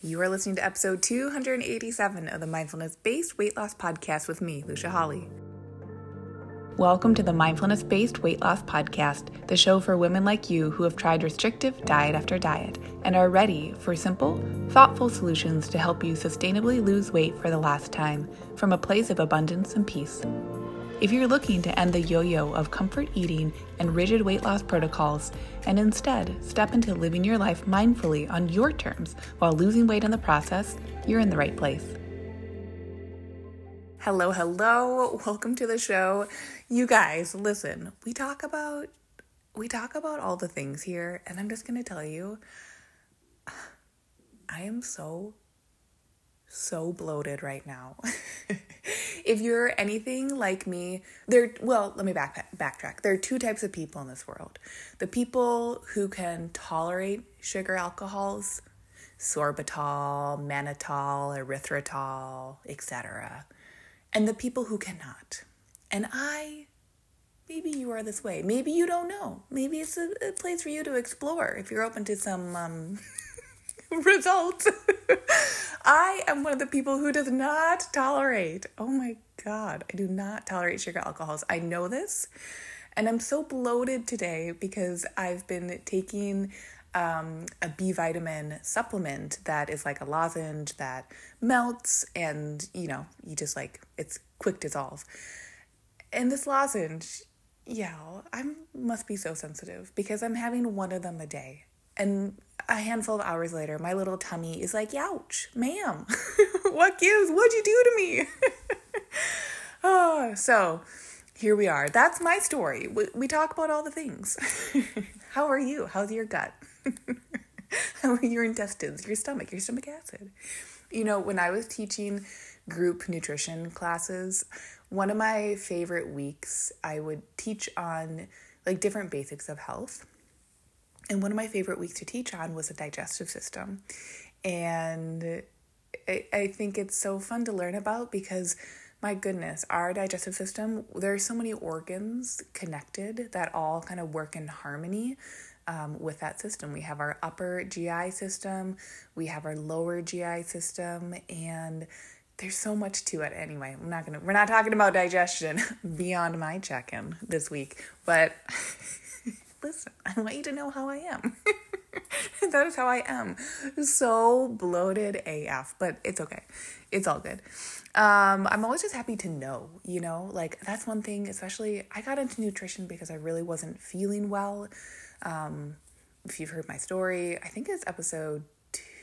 You are listening to episode 287 of the Mindfulness Based Weight Loss Podcast with me, Lucia Hawley. Welcome to the Mindfulness Based Weight Loss Podcast, the show for women like you who have tried restrictive diet after diet and are ready for simple, thoughtful solutions to help you sustainably lose weight for the last time from a place of abundance and peace. If you're looking to end the yo yo of comfort eating and rigid weight loss protocols and instead step into living your life mindfully on your terms while losing weight in the process, you're in the right place. Hello, hello. Welcome to the show. You guys, listen. We talk about we talk about all the things here and I'm just going to tell you I am so so bloated right now. if you're anything like me, there well, let me back backtrack. There are two types of people in this world. The people who can tolerate sugar alcohols, sorbitol, mannitol, erythritol, etc. And the people who cannot. And I maybe you are this way. Maybe you don't know. Maybe it's a, a place for you to explore if you're open to some um results. I am one of the people who does not tolerate, oh my God, I do not tolerate sugar alcohols. I know this. And I'm so bloated today because I've been taking um, a B vitamin supplement that is like a lozenge that melts and, you know, you just like, it's quick dissolve. And this lozenge, yeah, I must be so sensitive because I'm having one of them a day. And a handful of hours later, my little tummy is like, ouch, ma'am, what gives? What'd you do to me? oh, so here we are. That's my story. We, we talk about all the things. How are you? How's your gut? How are your intestines, your stomach, your stomach acid? You know, when I was teaching group nutrition classes, one of my favorite weeks, I would teach on like different basics of health and one of my favorite weeks to teach on was the digestive system. And I, I think it's so fun to learn about because my goodness, our digestive system, there are so many organs connected that all kind of work in harmony um, with that system. We have our upper GI system, we have our lower GI system, and there's so much to it anyway. I'm not gonna we're not talking about digestion beyond my check-in this week, but listen, I want you to know how I am. that is how I am. So bloated AF, but it's okay. It's all good. Um, I'm always just happy to know, you know, like that's one thing, especially I got into nutrition because I really wasn't feeling well. Um, if you've heard my story, I think it's episode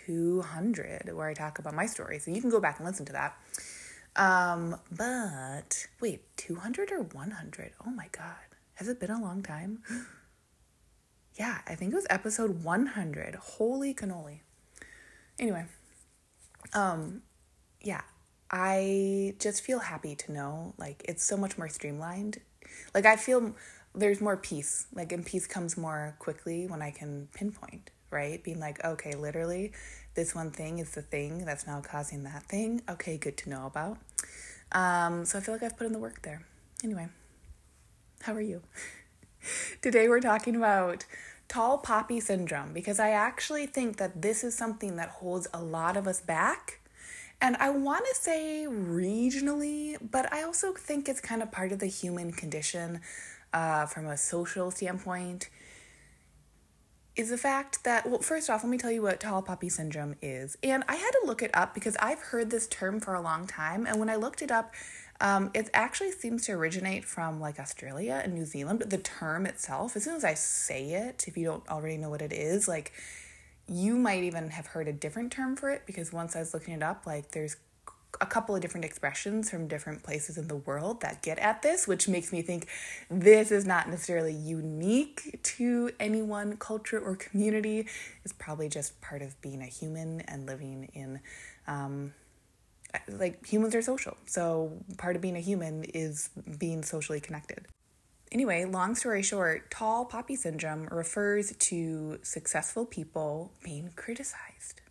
200 where I talk about my story. So you can go back and listen to that. Um, but wait, 200 or 100? Oh my God. Has it been a long time? Yeah, I think it was episode 100. Holy cannoli. Anyway, um, yeah, I just feel happy to know like it's so much more streamlined. Like I feel there's more peace. Like and peace comes more quickly when I can pinpoint, right? Being like, okay, literally this one thing is the thing that's now causing that thing. Okay, good to know about. Um, so I feel like I've put in the work there. Anyway, how are you? Today we're talking about tall poppy syndrome because I actually think that this is something that holds a lot of us back. And I want to say regionally, but I also think it's kind of part of the human condition uh, from a social standpoint. Is the fact that, well, first off, let me tell you what tall poppy syndrome is. And I had to look it up because I've heard this term for a long time. And when I looked it up, um, it actually seems to originate from like Australia and New Zealand, but the term itself, as soon as I say it, if you don't already know what it is, like you might even have heard a different term for it because once I was looking it up, like there's a couple of different expressions from different places in the world that get at this, which makes me think this is not necessarily unique to any one culture or community. It's probably just part of being a human and living in um, like humans are social. So part of being a human is being socially connected. Anyway, long story short, tall poppy syndrome refers to successful people being criticized.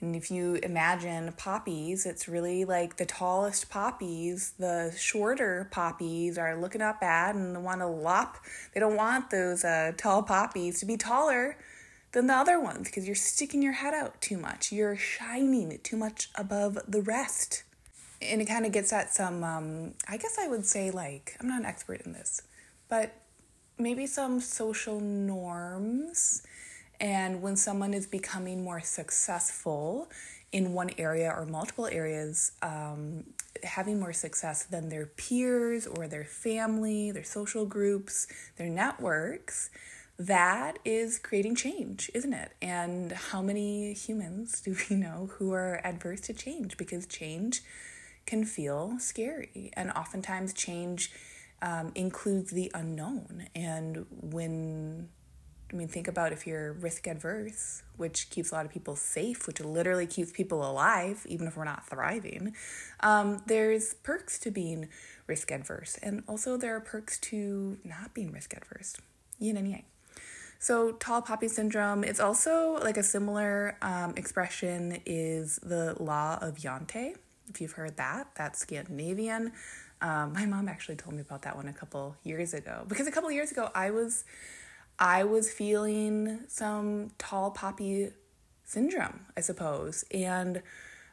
And if you imagine poppies, it's really like the tallest poppies, the shorter poppies are looking up at and want to lop. They don't want those uh, tall poppies to be taller than the other ones because you're sticking your head out too much. You're shining too much above the rest. And it kind of gets at some, um, I guess I would say, like, I'm not an expert in this, but maybe some social norms. And when someone is becoming more successful in one area or multiple areas, um, having more success than their peers or their family, their social groups, their networks, that is creating change, isn't it? And how many humans do we know who are adverse to change? Because change can feel scary, and oftentimes change um, includes the unknown. And when I mean, think about if you're risk adverse, which keeps a lot of people safe, which literally keeps people alive, even if we're not thriving. Um, there's perks to being risk adverse, and also there are perks to not being risk adverse. Yin and yang. So, tall poppy syndrome it's also like a similar um, expression is the law of Jante. If you've heard that, that's Scandinavian. Um, my mom actually told me about that one a couple years ago because a couple years ago I was I was feeling some tall poppy syndrome, I suppose, and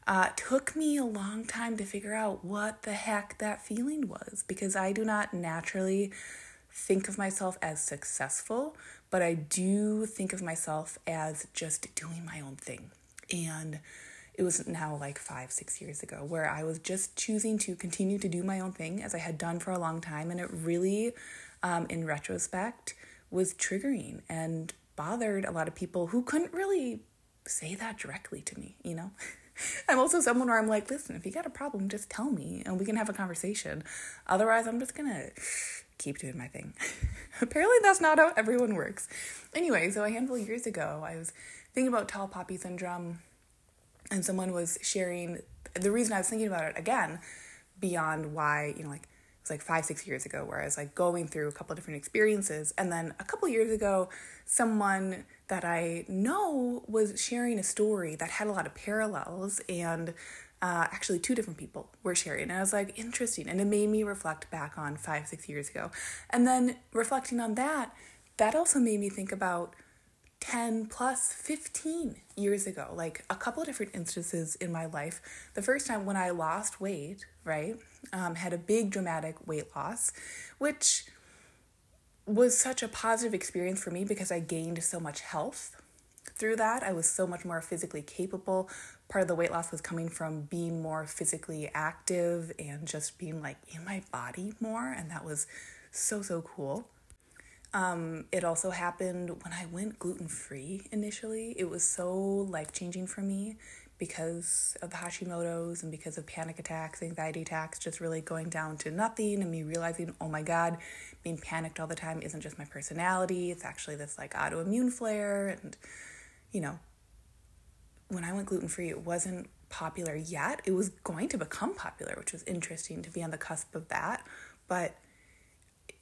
uh, took me a long time to figure out what the heck that feeling was because I do not naturally think of myself as successful, but I do think of myself as just doing my own thing. And it was now like five, six years ago where I was just choosing to continue to do my own thing as I had done for a long time. And it really, um, in retrospect, was triggering and bothered a lot of people who couldn't really say that directly to me, you know? I'm also someone where I'm like, listen, if you got a problem, just tell me and we can have a conversation. Otherwise, I'm just gonna keep doing my thing. Apparently, that's not how everyone works. Anyway, so a handful of years ago, I was thinking about tall poppy syndrome, and someone was sharing the reason I was thinking about it again, beyond why, you know, like it's like five, six years ago, where I was like going through a couple different experiences. And then a couple years ago, someone that I know was sharing a story that had a lot of parallels and uh, actually two different people were sharing. And i was like interesting. And it made me reflect back on five six years ago. And then reflecting on that that also made me think about 10 plus 15 years ago like a couple different instances in my life. The first time when i lost weight right um, had a big dramatic weight loss which was such a positive experience for me because i gained so much health through that i was so much more physically capable part of the weight loss was coming from being more physically active and just being like in my body more and that was so so cool um, it also happened when I went gluten free initially. It was so life changing for me because of the Hashimoto's and because of panic attacks, anxiety attacks, just really going down to nothing and me realizing, oh my God, being panicked all the time isn't just my personality, it's actually this like autoimmune flare. And, you know, when I went gluten free, it wasn't popular yet. It was going to become popular, which was interesting to be on the cusp of that. But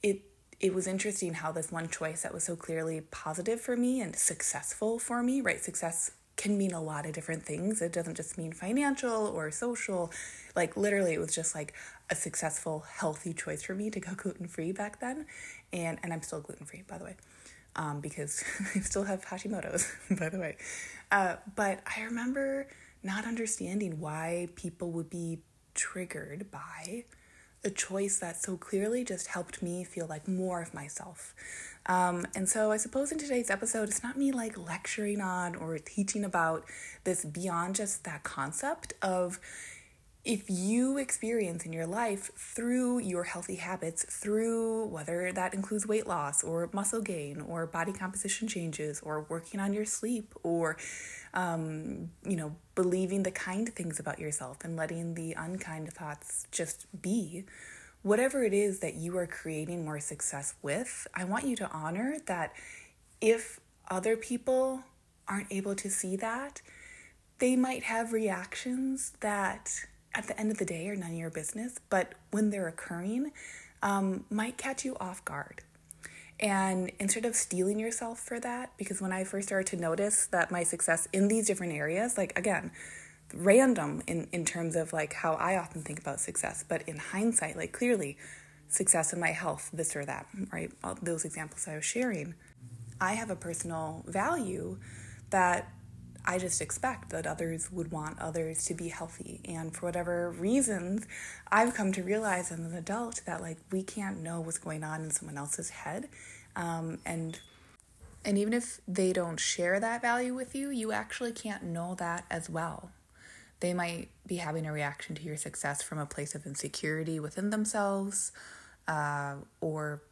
it it was interesting how this one choice that was so clearly positive for me and successful for me, right? Success can mean a lot of different things. It doesn't just mean financial or social. Like literally it was just like a successful, healthy choice for me to go gluten free back then. And and I'm still gluten free, by the way. Um, because I still have Hashimoto's, by the way. Uh, but I remember not understanding why people would be triggered by a choice that so clearly just helped me feel like more of myself. Um, and so I suppose in today's episode, it's not me like lecturing on or teaching about this beyond just that concept of if you experience in your life through your healthy habits, through whether that includes weight loss or muscle gain or body composition changes or working on your sleep or, um, you know, believing the kind things about yourself and letting the unkind thoughts just be, whatever it is that you are creating more success with, I want you to honor that if other people aren't able to see that, they might have reactions that at the end of the day are none of your business, but when they're occurring, um, might catch you off guard. And instead of steeling yourself for that, because when I first started to notice that my success in these different areas, like again, random in, in terms of like how I often think about success, but in hindsight, like clearly success in my health, this or that, right? All those examples I was sharing. I have a personal value that I just expect that others would want others to be healthy. And for whatever reasons, I've come to realize as an adult that like we can't know what's going on in someone else's head. Um, and and even if they don't share that value with you, you actually can't know that as well. They might be having a reaction to your success from a place of insecurity within themselves, uh, or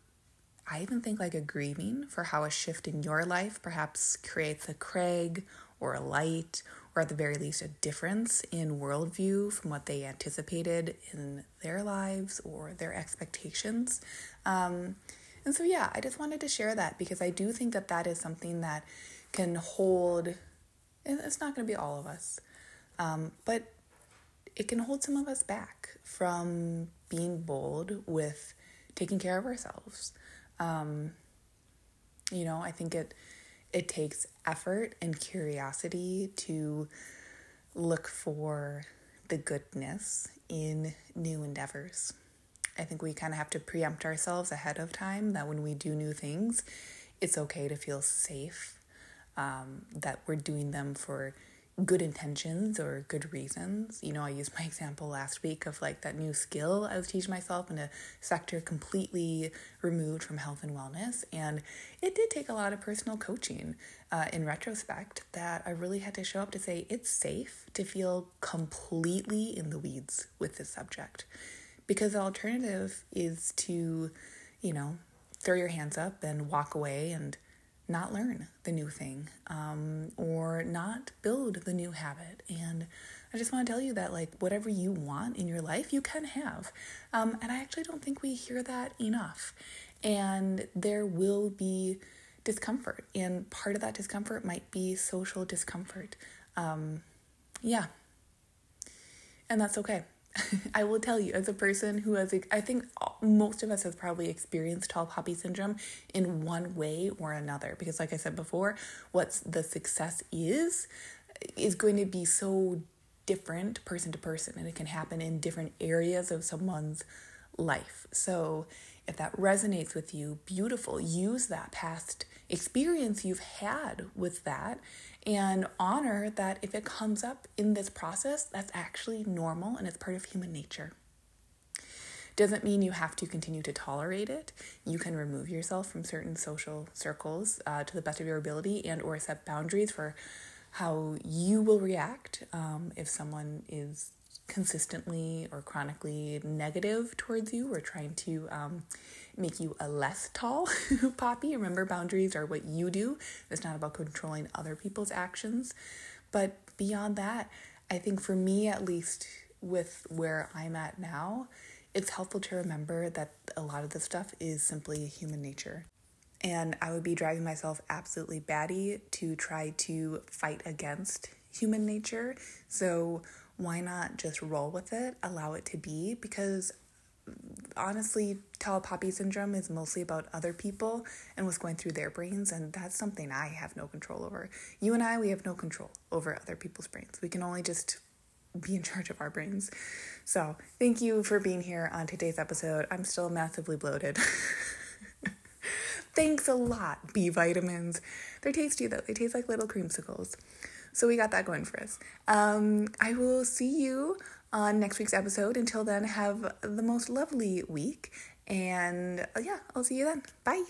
I even think like a grieving for how a shift in your life perhaps creates a Craig or a light, or at the very least, a difference in worldview from what they anticipated in their lives or their expectations. Um, and so, yeah, I just wanted to share that because I do think that that is something that can hold, it's not going to be all of us, um, but it can hold some of us back from being bold with taking care of ourselves. Um, you know, I think it it takes effort and curiosity to look for the goodness in new endeavors. I think we kind of have to preempt ourselves ahead of time that when we do new things, it's okay to feel safe, um, that we're doing them for good intentions or good reasons. You know, I used my example last week of like that new skill I was teaching myself in a sector completely removed from health and wellness. And it did take a lot of personal coaching uh, in retrospect that I really had to show up to say it's safe to feel completely in the weeds with this subject. Because the alternative is to, you know, throw your hands up and walk away and not learn the new thing um, or not build the new habit. And I just want to tell you that, like, whatever you want in your life, you can have. Um, and I actually don't think we hear that enough. And there will be discomfort, and part of that discomfort might be social discomfort. Um, yeah. And that's okay. I will tell you, as a person who has, I think most of us have probably experienced tall poppy syndrome in one way or another. Because, like I said before, what the success is, is going to be so different person to person, and it can happen in different areas of someone's life. So, if that resonates with you, beautiful. Use that past experience you've had with that and honor that if it comes up in this process, that's actually normal and it's part of human nature. Doesn't mean you have to continue to tolerate it. You can remove yourself from certain social circles uh, to the best of your ability and or set boundaries for how you will react um, if someone is consistently or chronically negative towards you or trying to um, make you a less tall poppy. Remember, boundaries are what you do, it's not about controlling other people's actions. But beyond that, I think for me at least, with where I'm at now, it's helpful to remember that a lot of this stuff is simply human nature. And I would be driving myself absolutely batty to try to fight against human nature. So, why not just roll with it, allow it to be? Because honestly, poppy syndrome is mostly about other people and what's going through their brains, and that's something I have no control over. You and I, we have no control over other people's brains. We can only just be in charge of our brains. So, thank you for being here on today's episode. I'm still massively bloated. Thanks a lot, B vitamins. They're tasty though, they taste like little creamsicles. So we got that going for us. Um, I will see you on next week's episode. Until then, have the most lovely week. And uh, yeah, I'll see you then. Bye.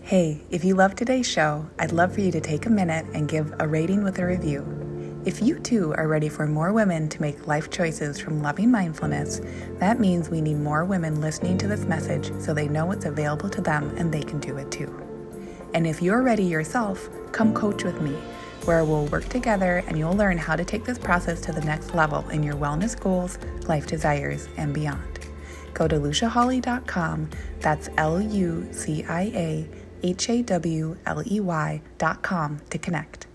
Hey, if you loved today's show, I'd love for you to take a minute and give a rating with a review. If you too are ready for more women to make life choices from loving mindfulness, that means we need more women listening to this message so they know it's available to them and they can do it too. And if you're ready yourself, come coach with me where we'll work together and you'll learn how to take this process to the next level in your wellness goals, life desires, and beyond. Go to luciahawley.com, that's L U C I A H A W L E Y.com to connect.